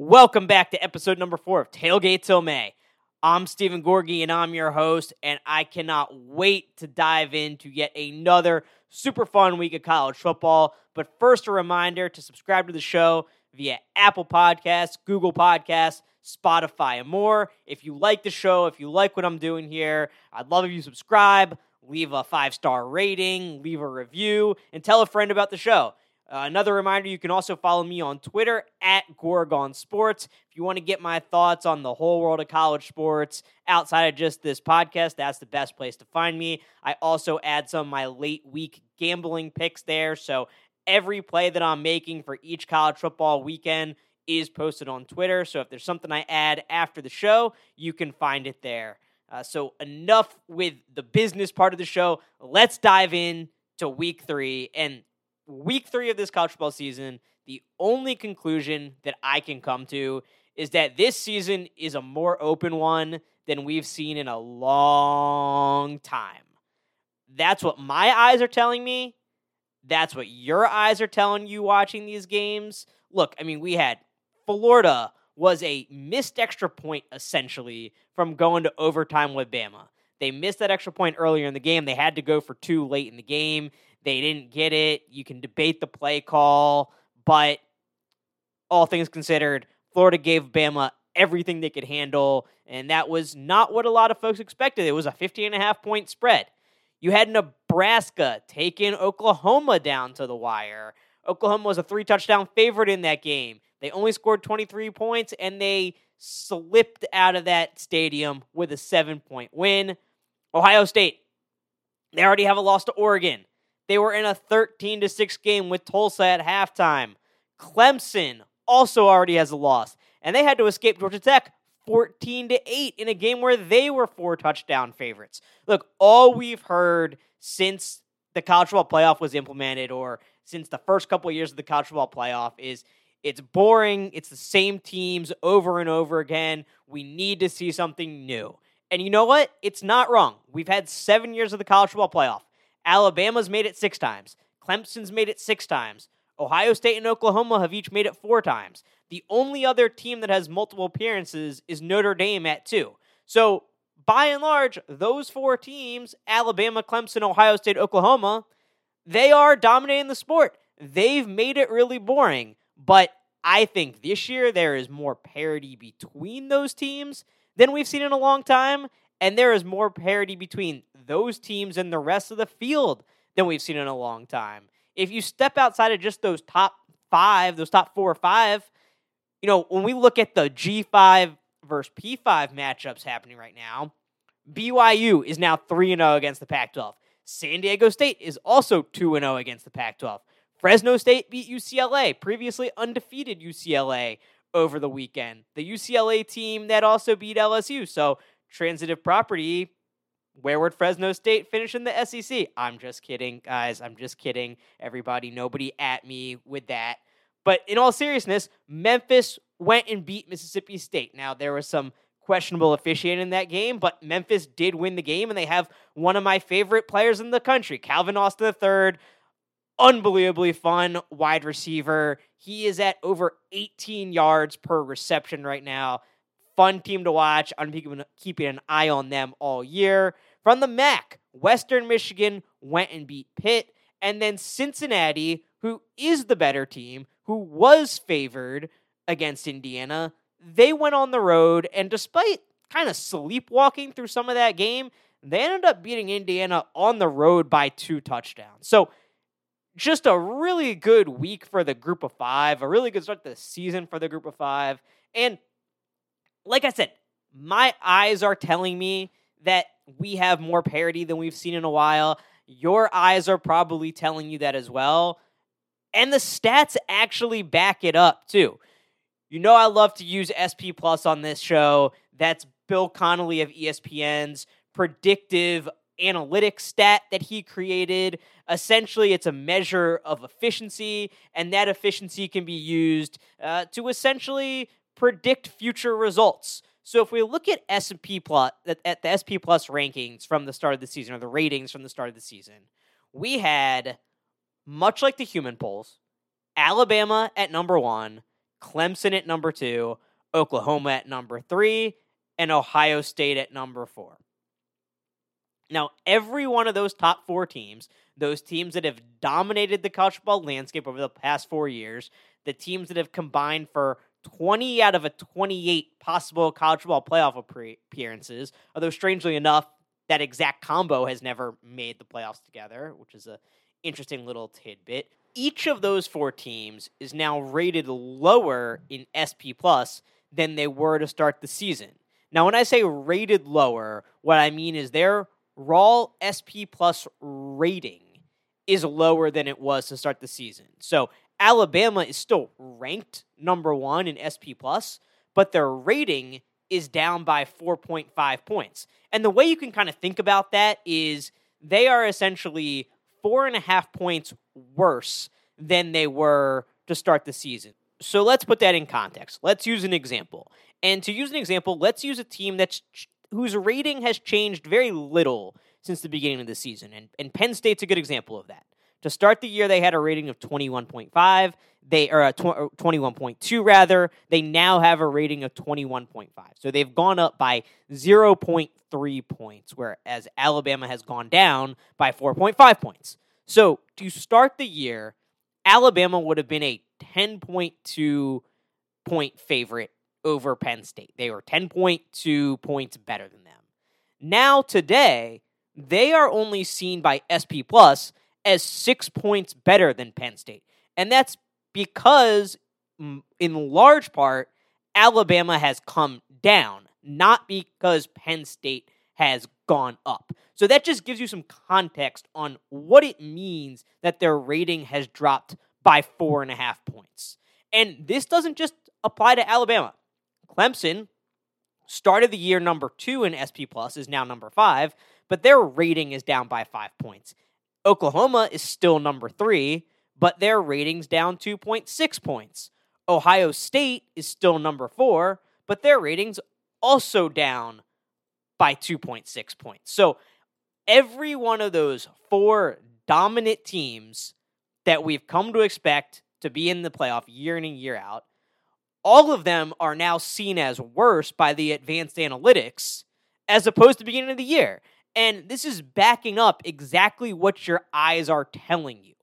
Welcome back to episode number four of Tailgate Till May. I'm Steven Gorgie and I'm your host, and I cannot wait to dive into yet another super fun week of college football. But first, a reminder to subscribe to the show via Apple Podcasts, Google Podcasts, Spotify, and more. If you like the show, if you like what I'm doing here, I'd love if you subscribe, leave a five star rating, leave a review, and tell a friend about the show. Uh, another reminder you can also follow me on Twitter at Gorgon Sports. If you want to get my thoughts on the whole world of college sports outside of just this podcast, that's the best place to find me. I also add some of my late week gambling picks there. So every play that I'm making for each college football weekend is posted on Twitter. So if there's something I add after the show, you can find it there. Uh, so enough with the business part of the show. Let's dive in to week three. And week three of this college football season, the only conclusion that I can come to is that this season is a more open one than we've seen in a long time. That's what my eyes are telling me. That's what your eyes are telling you watching these games. Look, I mean, we had Florida was a missed extra point essentially from going to overtime with Bama. They missed that extra point earlier in the game. They had to go for two late in the game. They didn't get it. You can debate the play call, but all things considered, Florida gave Bama everything they could handle, and that was not what a lot of folks expected. It was a 50 and a half point spread. You had Nebraska taking Oklahoma down to the wire. Oklahoma was a three touchdown favorite in that game. They only scored 23 points and they slipped out of that stadium with a seven point win. Ohio State, they already have a loss to Oregon. They were in a 13 to 6 game with Tulsa at halftime. Clemson also already has a loss, and they had to escape Georgia Tech 14 to 8 in a game where they were four touchdown favorites. Look, all we've heard since the college football playoff was implemented or since the first couple of years of the college football playoff is it's boring, it's the same teams over and over again. We need to see something new. And you know what? It's not wrong. We've had 7 years of the college football playoff. Alabama's made it six times. Clemson's made it six times. Ohio State and Oklahoma have each made it four times. The only other team that has multiple appearances is Notre Dame at two. So, by and large, those four teams Alabama, Clemson, Ohio State, Oklahoma they are dominating the sport. They've made it really boring. But I think this year there is more parity between those teams than we've seen in a long time and there is more parity between those teams and the rest of the field than we've seen in a long time. If you step outside of just those top five, those top four or five, you know, when we look at the G5 versus P5 matchups happening right now, BYU is now 3 0 against the Pac 12. San Diego State is also 2 0 against the Pac 12. Fresno State beat UCLA, previously undefeated UCLA, over the weekend. The UCLA team that also beat LSU. So transitive property. Where would Fresno State finish in the SEC? I'm just kidding, guys. I'm just kidding. Everybody, nobody at me with that. But in all seriousness, Memphis went and beat Mississippi State. Now, there was some questionable officiating in that game, but Memphis did win the game, and they have one of my favorite players in the country, Calvin Austin III. Unbelievably fun wide receiver. He is at over 18 yards per reception right now fun team to watch. I'm keeping an eye on them all year. From the MAC, Western Michigan went and beat Pitt. And then Cincinnati, who is the better team, who was favored against Indiana, they went on the road. And despite kind of sleepwalking through some of that game, they ended up beating Indiana on the road by two touchdowns. So, just a really good week for the group of five, a really good start to the season for the group of five. And like I said, my eyes are telling me that we have more parity than we've seen in a while. Your eyes are probably telling you that as well. And the stats actually back it up too. You know, I love to use SP Plus on this show. That's Bill Connelly of ESPN's predictive analytics stat that he created. Essentially, it's a measure of efficiency, and that efficiency can be used uh, to essentially predict future results. So if we look at S&P plus at the SP Plus rankings from the start of the season or the ratings from the start of the season, we had much like the human polls, Alabama at number 1, Clemson at number two, Oklahoma at number three, and Ohio State at number four. Now, every one of those top four teams, those teams that have dominated the college football landscape over the past four years, the teams that have combined for 20 out of a 28 possible college football playoff appearances, although strangely enough, that exact combo has never made the playoffs together, which is a interesting little tidbit. Each of those four teams is now rated lower in SP plus than they were to start the season. Now, when I say rated lower, what I mean is their raw SP plus rating is lower than it was to start the season. So Alabama is still ranked number one in SP plus, but their rating is down by 4.5 points. And the way you can kind of think about that is they are essentially four and a half points worse than they were to start the season. So let's put that in context. Let's use an example. And to use an example, let's use a team that's whose rating has changed very little since the beginning of the season. And, and Penn State's a good example of that. To start the year, they had a rating of 21.5. They are uh, uh, 21.2 rather. They now have a rating of 21.5. So they've gone up by 0.3 points, whereas Alabama has gone down by 4.5 points. So to start the year, Alabama would have been a 10.2 point favorite over Penn State. They were 10.2 points better than them. Now today, they are only seen by SP Plus as six points better than Penn State. And that's because, in large part, Alabama has come down, not because Penn State has gone up. So that just gives you some context on what it means that their rating has dropped by four and a half points. And this doesn't just apply to Alabama. Clemson started the year number two in SP Plus, is now number five, but their rating is down by five points. Oklahoma is still number three, but their ratings down 2.6 points. Ohio State is still number four, but their ratings also down by 2.6 points. So every one of those four dominant teams that we've come to expect to be in the playoff year in and year out, all of them are now seen as worse by the advanced analytics as opposed to beginning of the year. And this is backing up exactly what your eyes are telling you.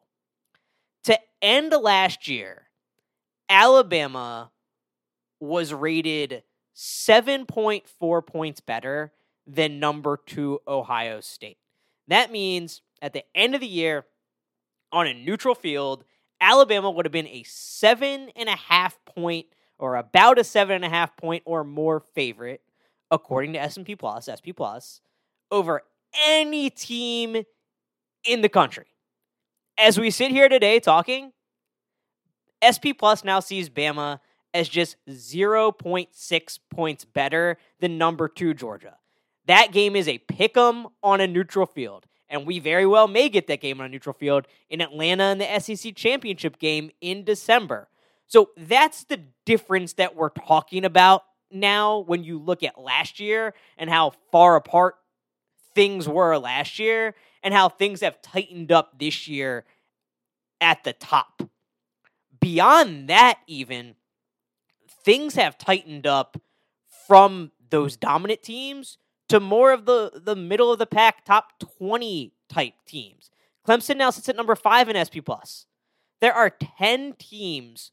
To end last year, Alabama was rated 7.4 points better than number two Ohio State. That means at the end of the year, on a neutral field, Alabama would have been a seven and a half point or about a seven and a half point or more favorite, according to S&P Plus, SP Plus, over any team in the country. As we sit here today talking, SP Plus now sees Bama as just 0.6 points better than number two Georgia. That game is a pick 'em on a neutral field. And we very well may get that game on a neutral field in Atlanta in the SEC championship game in December. So that's the difference that we're talking about now when you look at last year and how far apart things were last year and how things have tightened up this year at the top. Beyond that, even, things have tightened up from those dominant teams to more of the, the middle of the pack, top 20 type teams. Clemson now sits at number five in SP Plus. There are 10 teams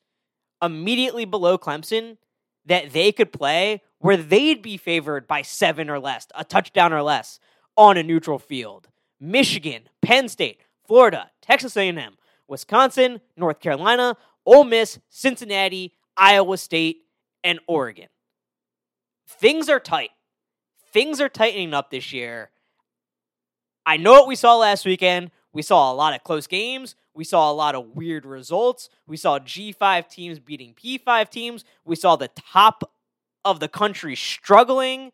immediately below Clemson that they could play where they'd be favored by seven or less, a touchdown or less on a neutral field. Michigan, Penn State, Florida, Texas A&M, Wisconsin, North Carolina, Ole Miss, Cincinnati, Iowa State, and Oregon. Things are tight. Things are tightening up this year. I know what we saw last weekend. We saw a lot of close games. We saw a lot of weird results. We saw G5 teams beating P5 teams. We saw the top of the country struggling.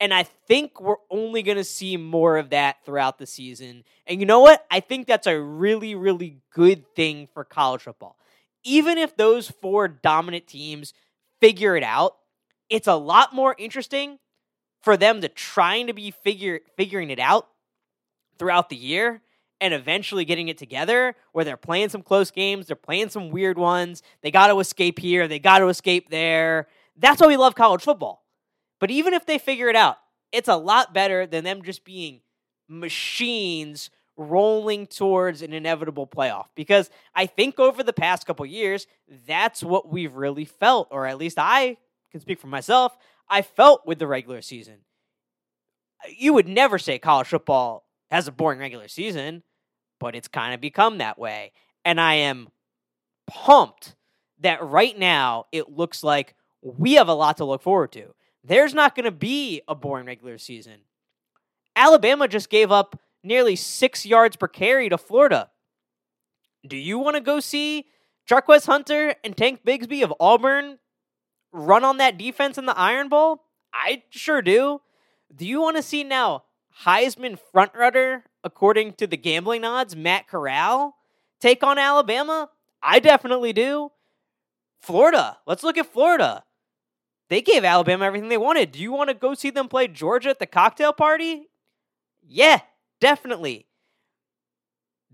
And I think we're only going to see more of that throughout the season. And you know what? I think that's a really, really good thing for college football. Even if those four dominant teams figure it out, it's a lot more interesting for them to trying to be figure figuring it out throughout the year and eventually getting it together where they're playing some close games, they're playing some weird ones. They got to escape here, they got to escape there. That's why we love college football. But even if they figure it out, it's a lot better than them just being machines rolling towards an inevitable playoff. Because I think over the past couple years that's what we've really felt or at least I can speak for myself I felt with the regular season. You would never say college football has a boring regular season but it's kind of become that way. And I am pumped that right now it looks like we have a lot to look forward to there's not going to be a boring regular season Alabama just gave up nearly six yards per carry to Florida. Do you want to go see Jarquez Hunter and Tank Bigsby of Auburn run on that defense in the Iron Bowl? I sure do. Do you want to see now Heisman frontrunner, according to the gambling odds, Matt Corral, take on Alabama? I definitely do. Florida. Let's look at Florida. They gave Alabama everything they wanted. Do you want to go see them play Georgia at the cocktail party? Yeah, definitely.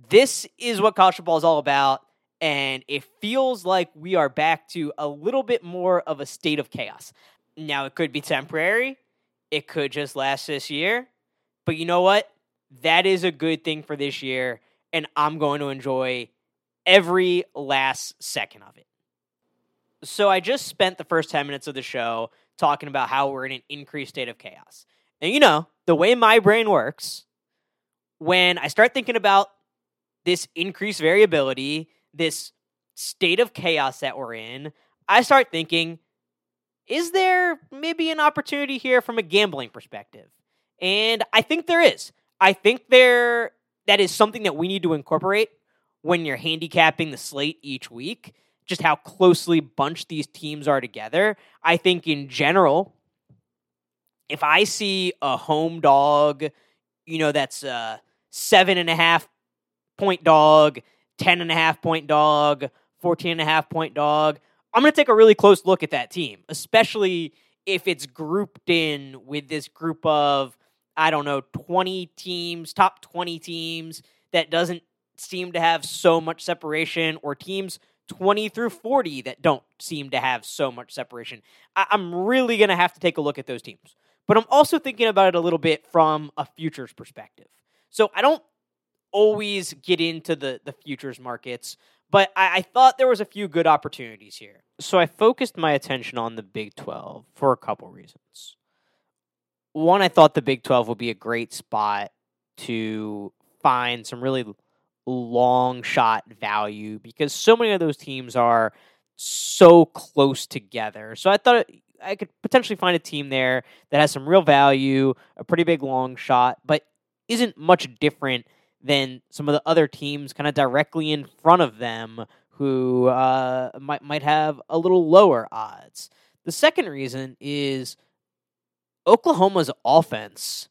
This is what college football is all about. And it feels like we are back to a little bit more of a state of chaos. Now, it could be temporary, it could just last this year. But you know what? That is a good thing for this year. And I'm going to enjoy every last second of it. So, I just spent the first 10 minutes of the show talking about how we're in an increased state of chaos. And you know, the way my brain works, when I start thinking about this increased variability, this state of chaos that we're in, I start thinking, is there maybe an opportunity here from a gambling perspective? And I think there is. I think there that is something that we need to incorporate when you're handicapping the slate each week, just how closely bunched these teams are together. I think in general, if I see a home dog, you know, that's a seven and a half point dog, ten and a half point dog, 14 and a half point dog, I'm going to take a really close look at that team, especially if it's grouped in with this group of, I don't know, 20 teams, top 20 teams that doesn't seem to have so much separation, or teams 20 through 40 that don't seem to have so much separation. I- am really going to have to take a look at those teams. But I'm also thinking about it a little bit from a futures perspective. So I don't always get into the, the futures markets, but I, I thought there was a few good opportunities here. So I focused my attention on the Big 12 for a couple reasons. One, I thought the Big 12 would be a great spot to find some really long shot value because so many of those teams are so close together. So I thought I could potentially find a team there that has some real value, a pretty big long shot, but isn't much different than some of the other teams kind of directly in front of them who uh, might might have a little lower odds. The second reason is Oklahoma's offense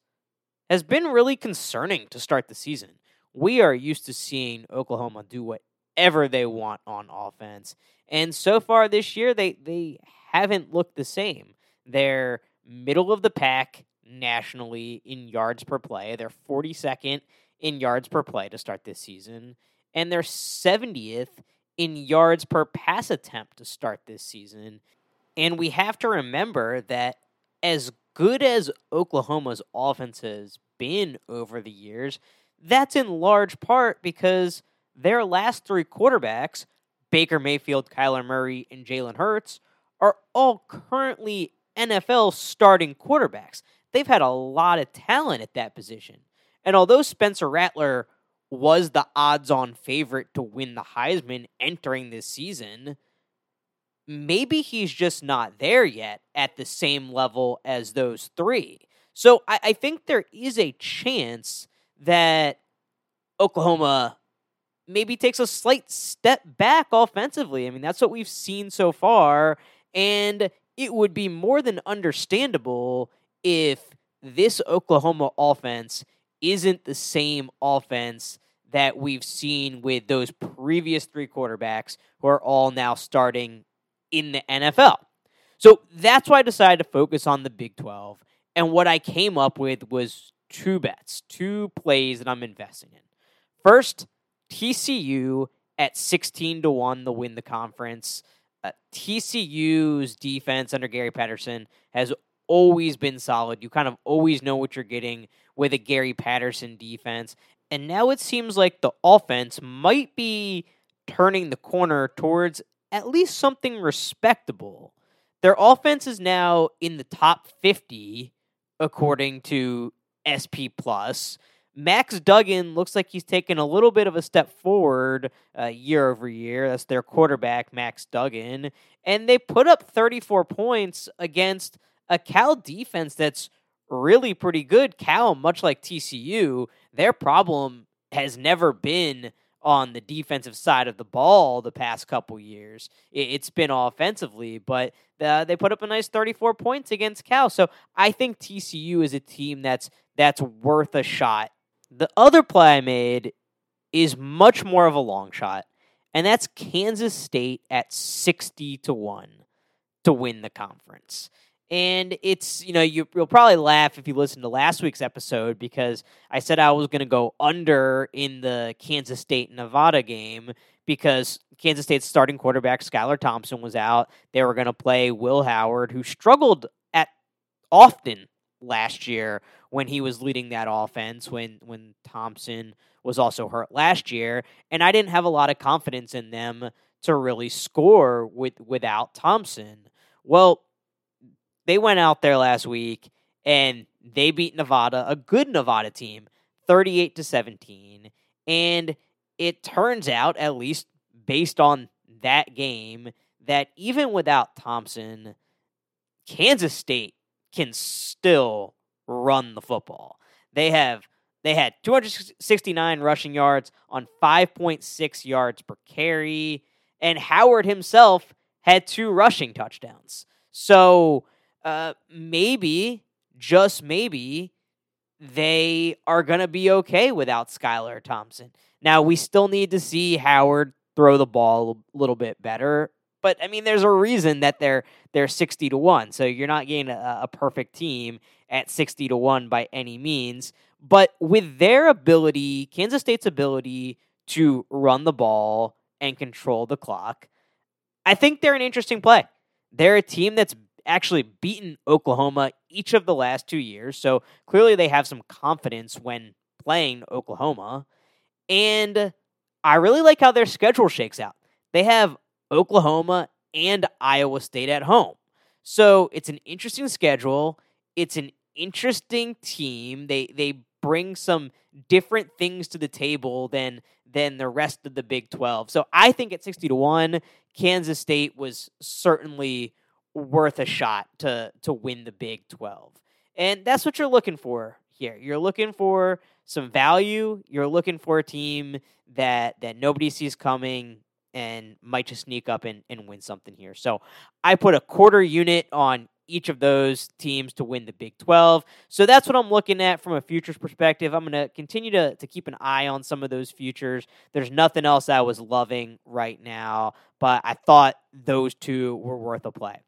has been really concerning to start the season. We are used to seeing Oklahoma do whatever they want on offense. And so far this year they they haven't looked the same. They're middle of the pack nationally in yards per play. They're 42nd in yards per play to start this season, and they're 70th in yards per pass attempt to start this season. And we have to remember that as good as Oklahoma's offense has been over the years, that's in large part because their last three quarterbacks, Baker Mayfield, Kyler Murray, and Jalen Hurts, are all currently NFL starting quarterbacks. They've had a lot of talent at that position. And although Spencer Rattler was the odds on favorite to win the Heisman entering this season, maybe he's just not there yet at the same level as those three. So I, I think there is a chance that Oklahoma maybe takes a slight step back offensively. I mean, that's what we've seen so far. And it would be more than understandable if this Oklahoma offense isn't the same offense that we've seen with those previous three quarterbacks who are all now starting in the NFL. So that's why I decided to focus on the Big 12. And what I came up with was two bets, two plays that I'm investing in. First, TCU at 16 to 1 to win the conference. Uh, TCU's defense under Gary Patterson has always been solid. You kind of always know what you're getting with a Gary Patterson defense. And now it seems like the offense might be turning the corner towards at least something respectable. Their offense is now in the top 50 according to SP Plus. Max Duggan looks like he's taken a little bit of a step forward uh, year over year. That's their quarterback, Max Duggan. And they put up 34 points against a Cal defense that's really pretty good. Cal, much like TCU, their problem has never been on the defensive side of the ball the past couple years. It's been offensively, but uh, they put up a nice 34 points against Cal. So I think TCU is a team that's that's worth a shot. The other play I made is much more of a long shot, and that's Kansas State at 60 to 1 to win the conference. And it's, you know, you, will probably laugh if you listen to last week's episode because I said I was going to go under in the Kansas State Nevada game because Kansas State's starting quarterback, Skylar Thompson, was out. They were going to play Will Howard, who struggled at often last year when he was leading that offense when when Thompson was also hurt last year and I didn't have a lot of confidence in them to really score with without Thompson. Well, they went out there last week and they beat Nevada, a good Nevada team, 38 to 17. And it turns out, at least based on that game, that even without Thompson, Kansas State can still run the football. They have they had 269 rushing yards on 5.6 yards per carry, and Howard himself had two rushing touchdowns. So uh, maybe, just maybe, they are going to be okay without Skylar Thompson. Now, we still need to see Howard throw the ball a little bit better. But I mean, there's a reason that they're they're sixty to one. So you're not getting a, a perfect team at sixty to one by any means. But with their ability, Kansas State's ability to run the ball and control the clock, I think they're an interesting play. They're a team that's actually beaten Oklahoma each of the last two years. So clearly they have some confidence when playing Oklahoma. And I really like how their schedule shakes out. They have Oklahoma and Iowa State at home. So it's an interesting schedule. It's an interesting team. They they bring some different things to the table than than the rest of the Big 12. So I think at 60 to 1, Kansas State was certainly worth a shot to to win the Big 12. And that's what you're looking for here. You're looking for some value. You're looking for a team that that nobody sees coming and might just sneak up and, and win something here. So I put a quarter unit on each of those teams to win the Big 12. So that's what I'm looking at from a futures perspective. I'm going to continue to, to keep an eye on some of those futures. There's nothing else I was loving right now, but I thought those two were worth a play.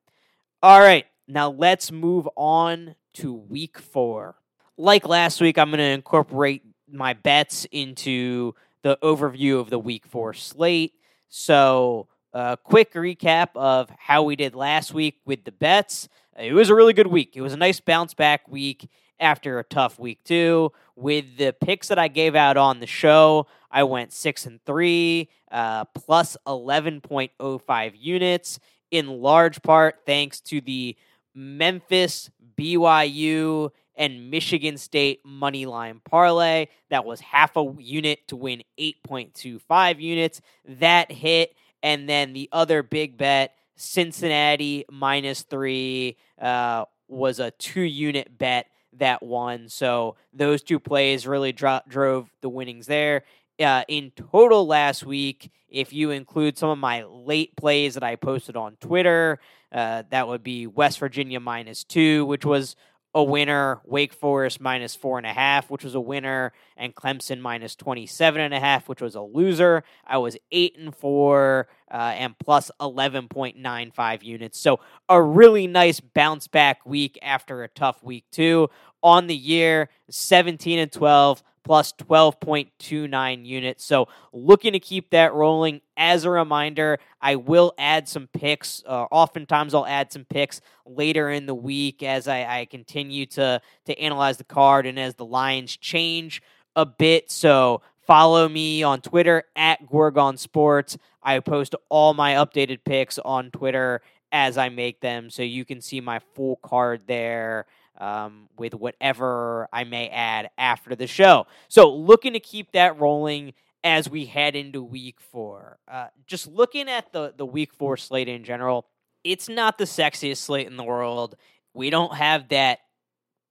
All right, now let's move on to week four. Like last week, I'm going to incorporate my bets into the overview of the week four slate. So, a quick recap of how we did last week with the bets. It was a really good week. It was a nice bounce back week after a tough week two. With the picks that I gave out on the show, I went six and three, uh, plus eleven point oh five units in large part thanks to the Memphis, BYU, and Michigan State money line parlay. That was half a unit to win 8.25 units. That hit. And then the other big bet, Cincinnati minus three, uh, was a two unit bet that won. So those two plays really dro- drove the winnings there uh, in total last week, if you include some of my late plays that I posted on Twitter, uh, that would be West Virginia minus two, which was a winner, Wake Forest minus four and a half, which was a winner, and Clemson minus 27 and a half, which was a loser. I was eight and four uh, and plus 11.95 units. So a really nice bounce back week after a tough week, too. On the year, 17 and 12 plus 12.29 units. So looking to keep that rolling. As a reminder, I will add some picks. Uh, oftentimes, I'll add some picks later in the week as I, I continue to to analyze the card and as the lines change a bit. So follow me on Twitter at Gorgon Sports. I post all my updated picks on Twitter as I make them, so you can see my full card there um, with whatever I may add after the show. So, looking to keep that rolling as we head into week four. Uh, just looking at the, the week four slate in general, it's not the sexiest slate in the world. We don't have that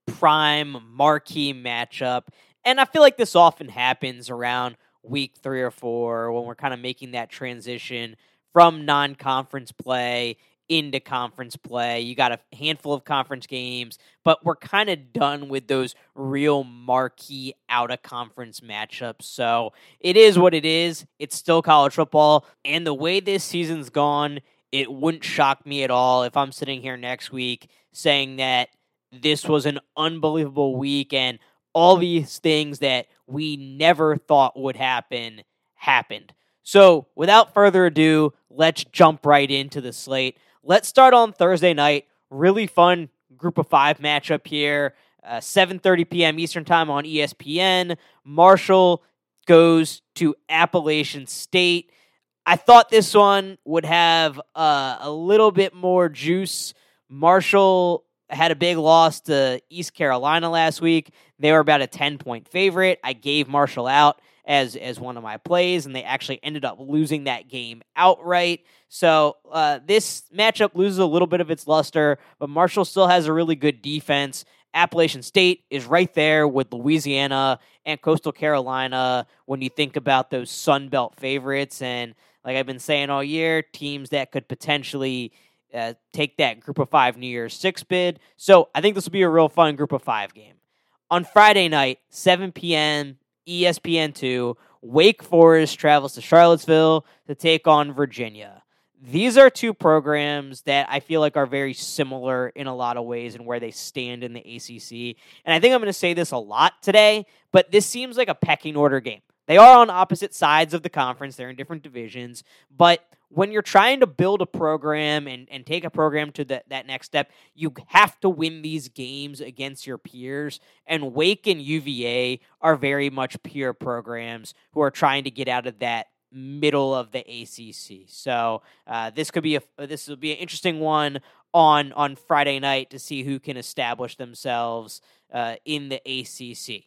prime marquee matchup. And I feel like this often happens around week three or four when we're kind of making that transition from non conference play into conference play. You got a handful of conference games, but we're kind of done with those real marquee out of conference matchups. So it is what it is. It's still college football. And the way this season's gone, it wouldn't shock me at all if I'm sitting here next week saying that this was an unbelievable week and all these things that we never thought would happen happened. So, without further ado, let's jump right into the slate. Let's start on Thursday night. Really fun group of five matchup here. Uh, 7:30 p.m. Eastern Time on ESPN. Marshall goes to Appalachian State. I thought this one would have uh, a little bit more juice. Marshall had a big loss to East Carolina last week. They were about a 10 point favorite. I gave Marshall out as as one of my plays, and they actually ended up losing that game outright. So uh, this matchup loses a little bit of its luster, but Marshall still has a really good defense. Appalachian State is right there with Louisiana and Coastal Carolina when you think about those Sun Belt favorites. And like I've been saying all year, teams that could potentially uh, take that group of five New Year's Six bid. So I think this will be a real fun group of five game. On Friday night, 7 p.m. ESPN2, Wake Forest travels to Charlottesville to take on Virginia. These are two programs that I feel like are very similar in a lot of ways and where they stand in the ACC. And I think I'm going to say this a lot today, but this seems like a pecking order game. They are on opposite sides of the conference, they're in different divisions, but when you're trying to build a program and, and take a program to the, that next step, you have to win these games against your peers. And Wake and UVA are very much peer programs who are trying to get out of that middle of the ACC. So uh, this could be a this will be an interesting one on on Friday night to see who can establish themselves uh, in the ACC.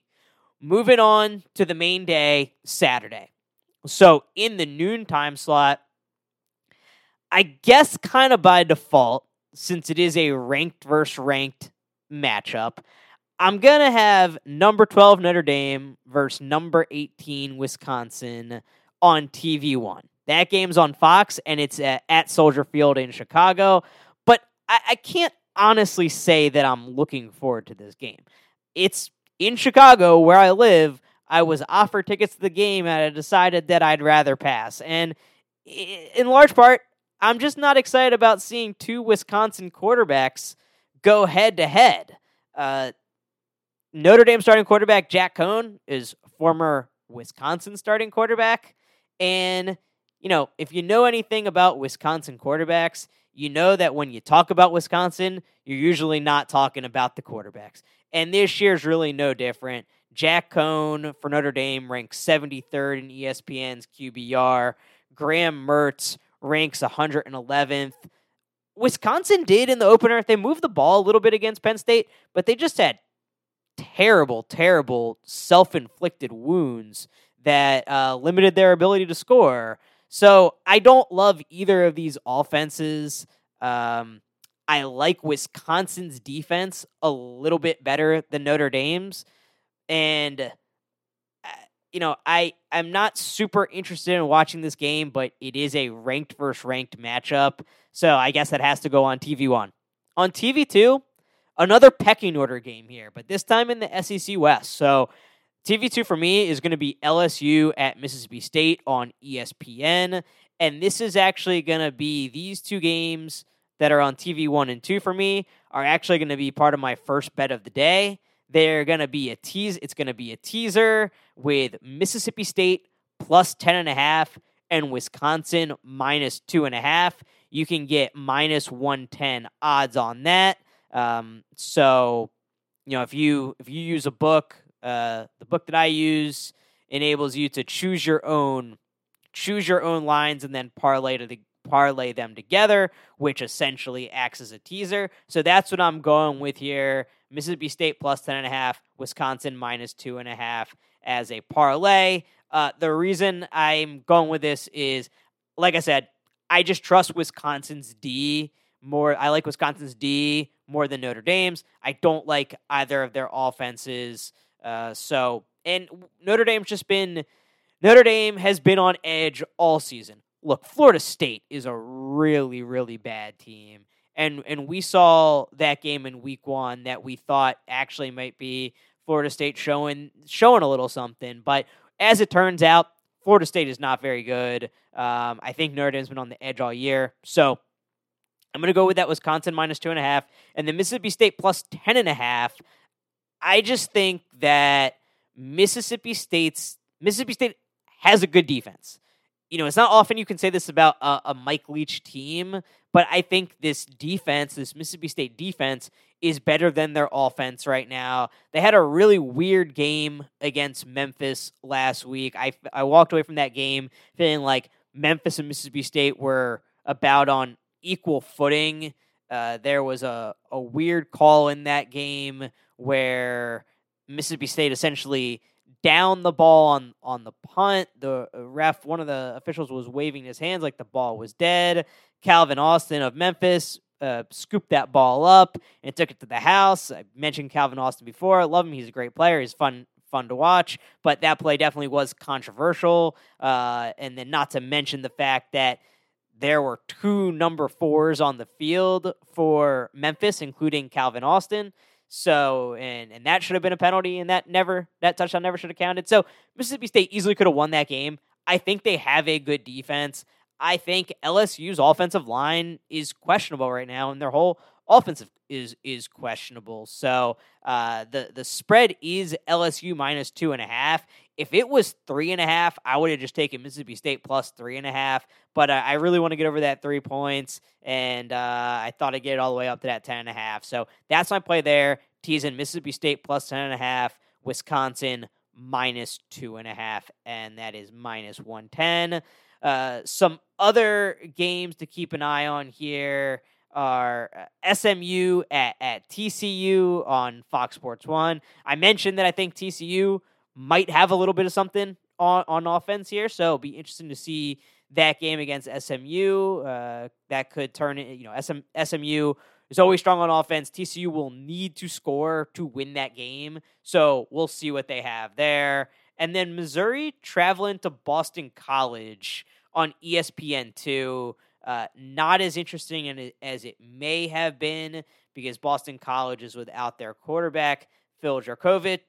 Moving on to the main day, Saturday. So in the noon time slot, I guess kind of by default, since it is a ranked versus ranked matchup, I'm going to have number 12 Notre Dame versus number 18 Wisconsin on TV1. That game's on Fox and it's at, at Soldier Field in Chicago. But I, I can't honestly say that I'm looking forward to this game. It's in Chicago where I live. I was offered tickets to the game and I decided that I'd rather pass. And in large part, I'm just not excited about seeing two Wisconsin quarterbacks go head to head. Uh, Notre Dame starting quarterback Jack Coan is former Wisconsin starting quarterback. And, you know, if you know anything about Wisconsin quarterbacks, you know that when you talk about Wisconsin, you're usually not talking about the quarterbacks. And this year is really no different. Jack Coan for Notre Dame ranks 73rd in ESPN's QBR. Graham Mertz ranks 111th. Wisconsin did in the opener. They moved the ball a little bit against Penn State, but they just had terrible, terrible self inflicted wounds that uh, limited their ability to score. So I don't love either of these offenses. Um, I like Wisconsin's defense a little bit better than Notre Dame's. And you know, I I'm not super interested in watching this game, but it is a ranked versus ranked matchup, so I guess that has to go on TV one. On TV two, another pecking order game here, but this time in the SEC West. So TV two for me is going to be LSU at Mississippi State on ESPN, and this is actually going to be these two games that are on TV one and two for me are actually going to be part of my first bet of the day. They're to be a tease. It's to be a teaser with Mississippi State plus 10.5 and Wisconsin minus 2.5. You can get minus 110 odds on that. Um, so, you know, if you if you use a book, uh, the book that I use enables you to choose your own choose your own lines and then parlay to the parlay them together, which essentially acts as a teaser. So that's what I'm going with here. Mississippi State plus 10.5, Wisconsin minus 2.5 as a parlay. Uh, the reason I'm going with this is, like I said, I just trust Wisconsin's D more. I like Wisconsin's D more than Notre Dame's. I don't like either of their offenses. Uh, so, and Notre Dame's just been, Notre Dame has been on edge all season. Look, Florida State is a really, really bad team. And, and we saw that game in week one that we thought actually might be Florida State showing showing a little something. But as it turns out, Florida State is not very good. Um, I think Notre Dame's been on the edge all year. So I'm going to go with that Wisconsin minus two and a half. And then Mississippi State plus ten and a half. I just think that Mississippi State's Mississippi State has a good defense. You know, it's not often you can say this about a, a Mike Leach team, but I think this defense, this Mississippi State defense, is better than their offense right now. They had a really weird game against Memphis last week. I, I walked away from that game feeling like Memphis and Mississippi State were about on equal footing. Uh, there was a, a weird call in that game where Mississippi State essentially down the ball on on the punt. The ref, one of the officials, was waving his hands like the ball was dead. Calvin Austin of Memphis uh, scooped that ball up and took it to the house. I mentioned Calvin Austin before. I love him. He's a great player. He's fun fun to watch. But that play definitely was controversial. Uh, and then not to mention the fact that there were two number fours on the field for Memphis, including Calvin Austin. So and and that should have been a penalty, and that never that touchdown never should have counted. So Mississippi State easily could have won that game. I think they have a good defense. I think LSU's offensive line is questionable right now, and their whole offensive is is questionable. So uh, the the spread is LSU minus two and a half. If it was three and a half, I would have just taken Mississippi State plus three and a half. But uh, I really want to get over that three points, and uh, I thought I'd get it all the way up to that ten and a half. So that's my play there. Teasing Mississippi State plus ten and a half, Wisconsin minus two and a half, and that is minus one ten. Uh, some other games to keep an eye on here are uh, SMU at, at TCU on Fox Sports One. I mentioned that I think TCU might have a little bit of something on, on offense here, so be interesting to see that game against SMU. Uh, that could turn it, you know, SM, SMU is always strong on offense. TCU will need to score to win that game, so we'll see what they have there. And then Missouri traveling to Boston College on ESPN2. Uh, not as interesting as it may have been because Boston College is without their quarterback, Phil Jurkovec.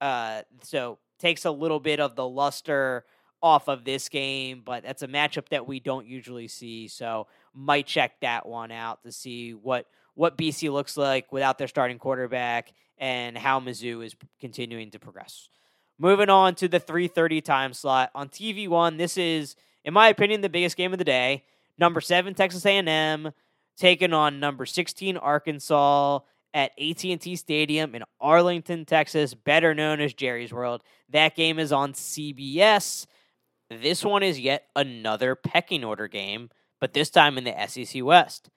Uh, so takes a little bit of the luster off of this game, but that's a matchup that we don't usually see. So might check that one out to see what what BC looks like without their starting quarterback and how Mizzou is continuing to progress. Moving on to the 3:30 time slot on TV one. This is, in my opinion, the biggest game of the day. Number seven Texas A&M taking on number 16 Arkansas at AT&T Stadium in Arlington, Texas, better known as Jerry's World. That game is on CBS. This one is yet another pecking order game, but this time in the SEC West.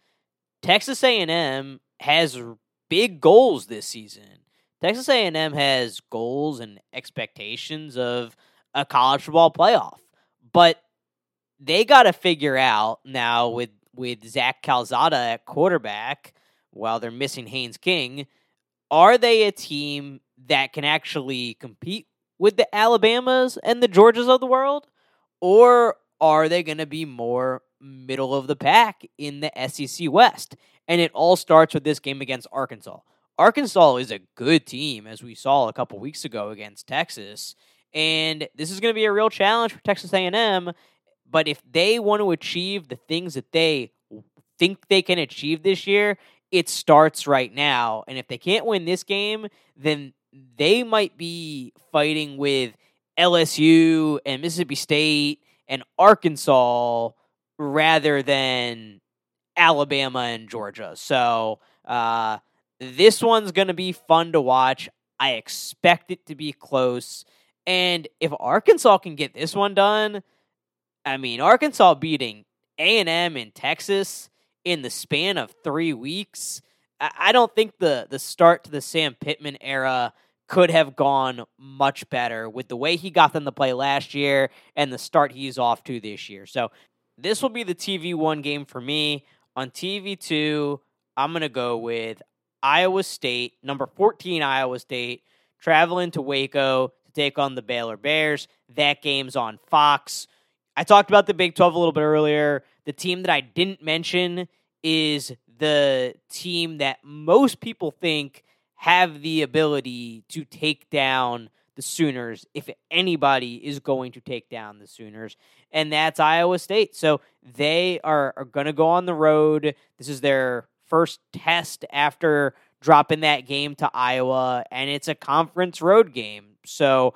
Texas A&M has big goals this season. Texas A&M has goals and expectations of a college football playoff, but they got to figure out now with with Zach Calzada at quarterback while they're missing Haynes King, are they a team that can actually compete with the Alabamas and the Georgias of the world, or are they going to be more middle of the pack in the SEC West? And it all starts with this game against Arkansas. Arkansas is a good team, as we saw a couple weeks ago against Texas, and this is going to be a real challenge for Texas A&M. But if they want to achieve the things that they think they can achieve this year, it starts right now. And if they can't win this game, then they might be fighting with LSU and Mississippi State and Arkansas rather than Alabama and Georgia. So uh, this one's going to be fun to watch. I expect it to be close. And if Arkansas can get this one done, I mean, Arkansas beating A&M in Texas in the span of three weeks, I don't think the, the start to the Sam Pittman era could have gone much better with the way he got them to play last year and the start he's off to this year. So this will be the TV one game for me. On TV two, I'm to go with Iowa State, number 14 Iowa State, traveling to Waco to take on the Baylor Bears. That game's on Fox. I talked about the Big 12 a little bit earlier. The team that I didn't mention is the team that most people think have the ability to take down the Sooners if anybody is going to take down the Sooners, and that's Iowa State. So they are, are going to go on the road. This is their first test after dropping that game to Iowa, and it's a conference road game. So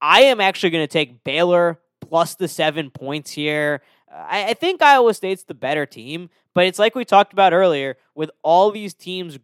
I am actually going to take Baylor plus the seven points here. I, I think Iowa State's the better team, but it's like we talked about earlier with all these teams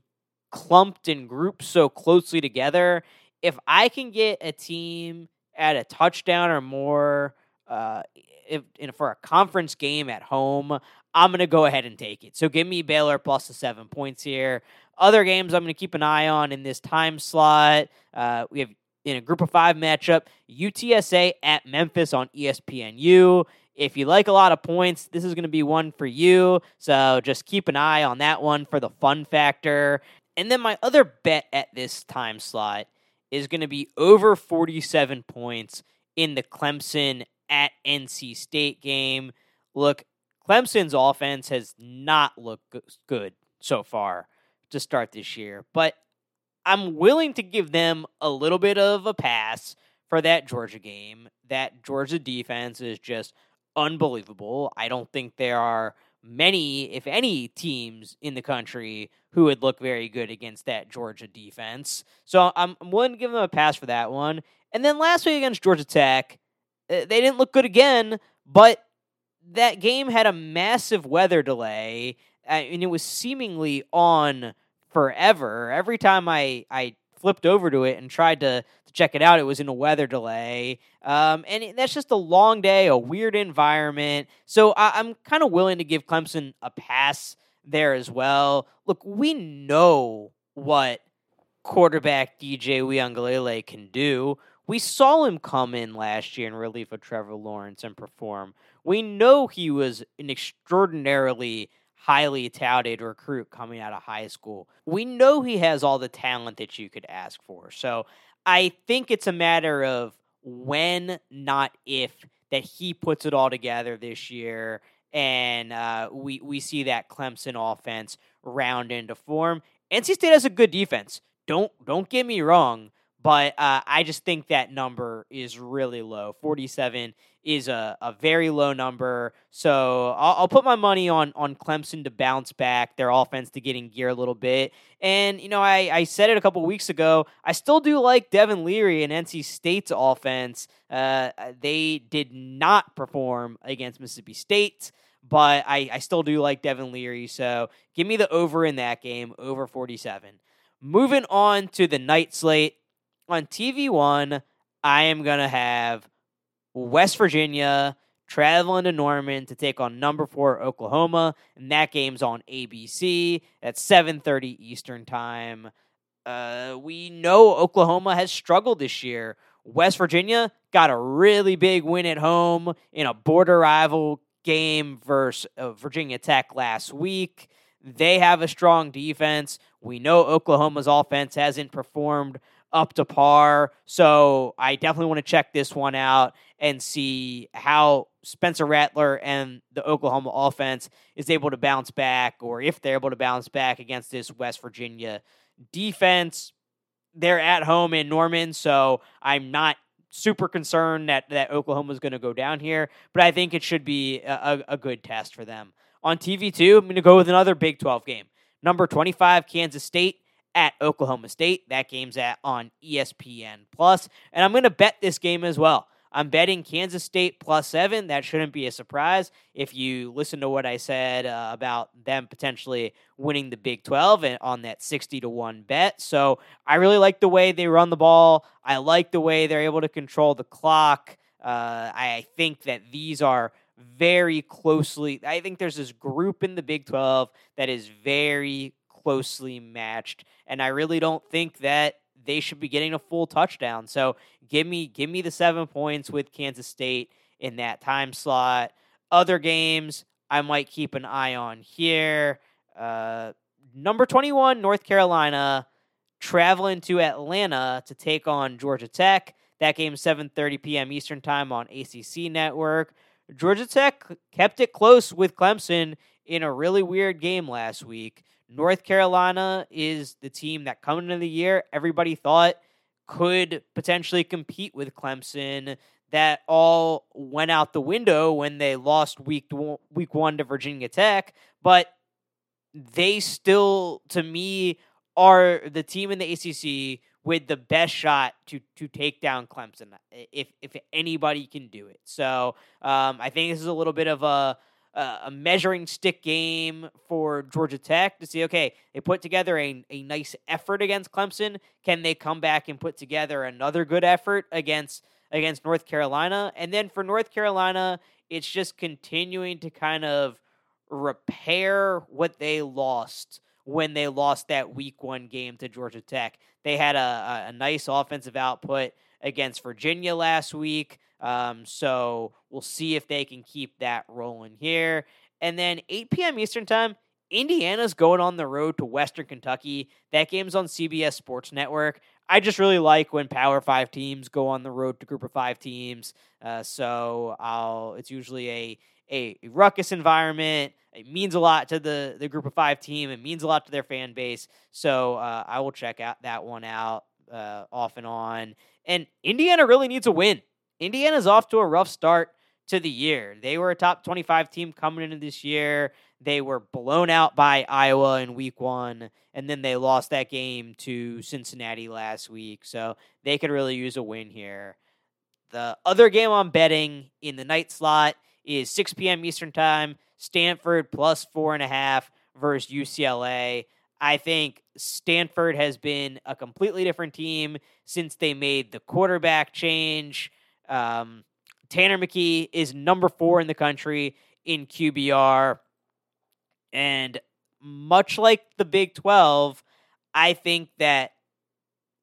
clumped and grouped so closely together. If I can get a team at a touchdown or more uh, if, for a conference game at home, I'm going to go ahead and take it. So give me Baylor plus the seven points here. Other games I'm going to keep an eye on in this time slot. Uh, we have in a group of five matchup UTSA at Memphis on ESPNU. If you like a lot of points, this is going to be one for you. So just keep an eye on that one for the fun factor. And then my other bet at this time slot is going to be over 47 points in the Clemson at NC State game. Look, Clemson's offense has not looked good so far to start this year, but I'm willing to give them a little bit of a pass for that Georgia game. That Georgia defense is just unbelievable. I don't think there are many, if any, teams in the country who would look very good against that Georgia defense. So I'm, willing to give them a pass for that one. And then last week against Georgia Tech, eh, they didn't look good again, but that game had a massive weather delay, uh, and it was seemingly on forever. Every time I I flipped over to it and tried to, to check it out, it was in a weather delay. Um, and it, that's just a long day, a weird environment. So I, I'm kind of willing to give Clemson a pass there as well. Look, we know what quarterback DJ Uiagalelei can do. We saw him come in last year in relief of Trevor Lawrence and perform. We know he was an extraordinarily highly touted recruit coming out of high school. We know he has all the talent that you could ask for. So I think it's a matter of when, not if, that he puts it all together this year. And uh, we we see that Clemson offense round into form. NC State has a good defense. Don't don't get me wrong, but uh, I just think that number is really low. Forty seven is a, a very low number. So I'll, I'll, put my money on on Clemson to bounce back, their offense to get in gear a little bit. And, you know, I, I said it a couple weeks ago. I still do like Devin Leary and NC State's offense. Uh, they did not perform against Mississippi State. But I, I still do like Devin Leary. So give me the over in that game, over 47. Moving on to the night slate. On TV one, I am to have West Virginia traveling to Norman to take on number four Oklahoma, and that game's on ABC at 7:30 Eastern time. Uh, we know Oklahoma has struggled this year. West Virginia got a really big win at home in a border rival game versus uh, Virginia Tech last week. They have a strong defense. We know Oklahoma's offense hasn't performed up to par. So I definitely want to check this one out and see how Spencer Rattler and the Oklahoma offense is able to bounce back, or if they're able to bounce back against this West Virginia defense. They're at home in Norman, so I'm not super concerned that, that Oklahoma is going to go down here, but I think it should be a, a, good test for them. On TV2, I'm going to go with another Big 12 game. Number 25, Kansas State at Oklahoma State. That game's at on ESPN Plus, and I'm going to bet this game as well. I'm betting Kansas State plus seven. That shouldn't be a surprise if you listen to what I said uh, about them potentially winning the Big 12 and on that 60 to 1 bet. So I really like the way they run the ball. I like the way they're able to control the clock. Uh, I think that these are very closely, I think there's this group in the Big 12 that is very closely matched. And I really don't think that they should be getting a full touchdown. So give me give me the seven points with Kansas State in that time slot. Other games I might keep an eye on here. Uh, number twenty one, North Carolina traveling to Atlanta to take on Georgia Tech. That game 7:30 p.m. Eastern Time on ACC Network. Georgia Tech kept it close with Clemson in a really weird game last week. North Carolina is the team that coming into the year everybody thought could potentially compete with Clemson. That all went out the window when they lost week week one to Virginia Tech, but they still, to me, are the team in the ACC with the best shot to to take down Clemson. If if anybody can do it, so um, I think this is a little bit of a uh, a measuring stick game for Georgia Tech to see, okay, they put together a, a nice effort against Clemson. Can they come back and put together another good effort against against North Carolina? And then for North Carolina, it's just continuing to kind of repair what they lost when they lost that week one game to Georgia Tech. They had a, a nice offensive output against Virginia last week. Um, so we'll see if they can keep that rolling here. And then 8 p.m. Eastern Time, Indiana's going on the road to Western Kentucky. That game's on CBS Sports Network. I just really like when Power Five teams go on the road to Group of Five teams. Uh, so I'll. It's usually a, a ruckus environment. It means a lot to the the Group of Five team. It means a lot to their fan base. So uh, I will check out that one out uh, off and on. And Indiana really needs a win. Indiana's off to a rough start to the year. They were a top 25 team coming into this year. They were blown out by Iowa in week one, and then they lost that game to Cincinnati last week. So they could really use a win here. The other game I'm betting in the night slot is 6 p.m. Eastern Time Stanford plus four and a half versus UCLA. I think Stanford has been a completely different team since they made the quarterback change. Um, Tanner McKee is number four in the country in QBR. And much like the Big 12, I think that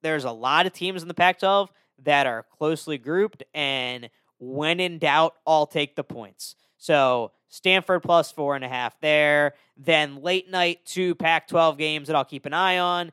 there's a lot of teams in the Pac 12 that are closely grouped. And when in doubt, I'll take the points. So Stanford plus four and a half there. Then late night two Pac-12 games that I'll keep an eye on.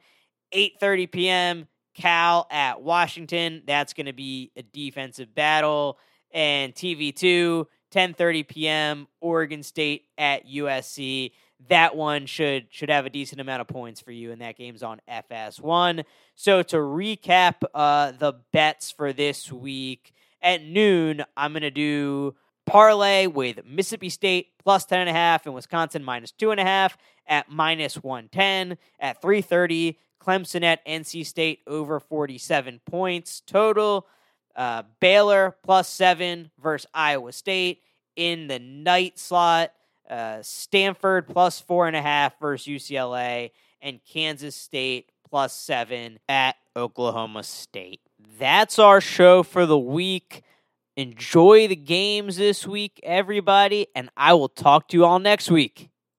8:30 p.m. Cal at Washington. That's going to be a defensive battle. And TV2 10:30 p.m. Oregon State at USC. That one should should have a decent amount of points for you, and that game's on FS1. So to recap uh, the bets for this week at noon, I'm gonna do parlay with Mississippi State plus 10.5 and Wisconsin minus 2.5 at minus 110. At 3.30, Clemson at NC State over 47 points total. Uh, Baylor plus 7 versus Iowa State. In the night slot, uh, Stanford plus 4.5 versus UCLA. And Kansas State plus 7 at Oklahoma State. That's our show for the week. Enjoy the games this week, everybody, and I will talk to you all next week.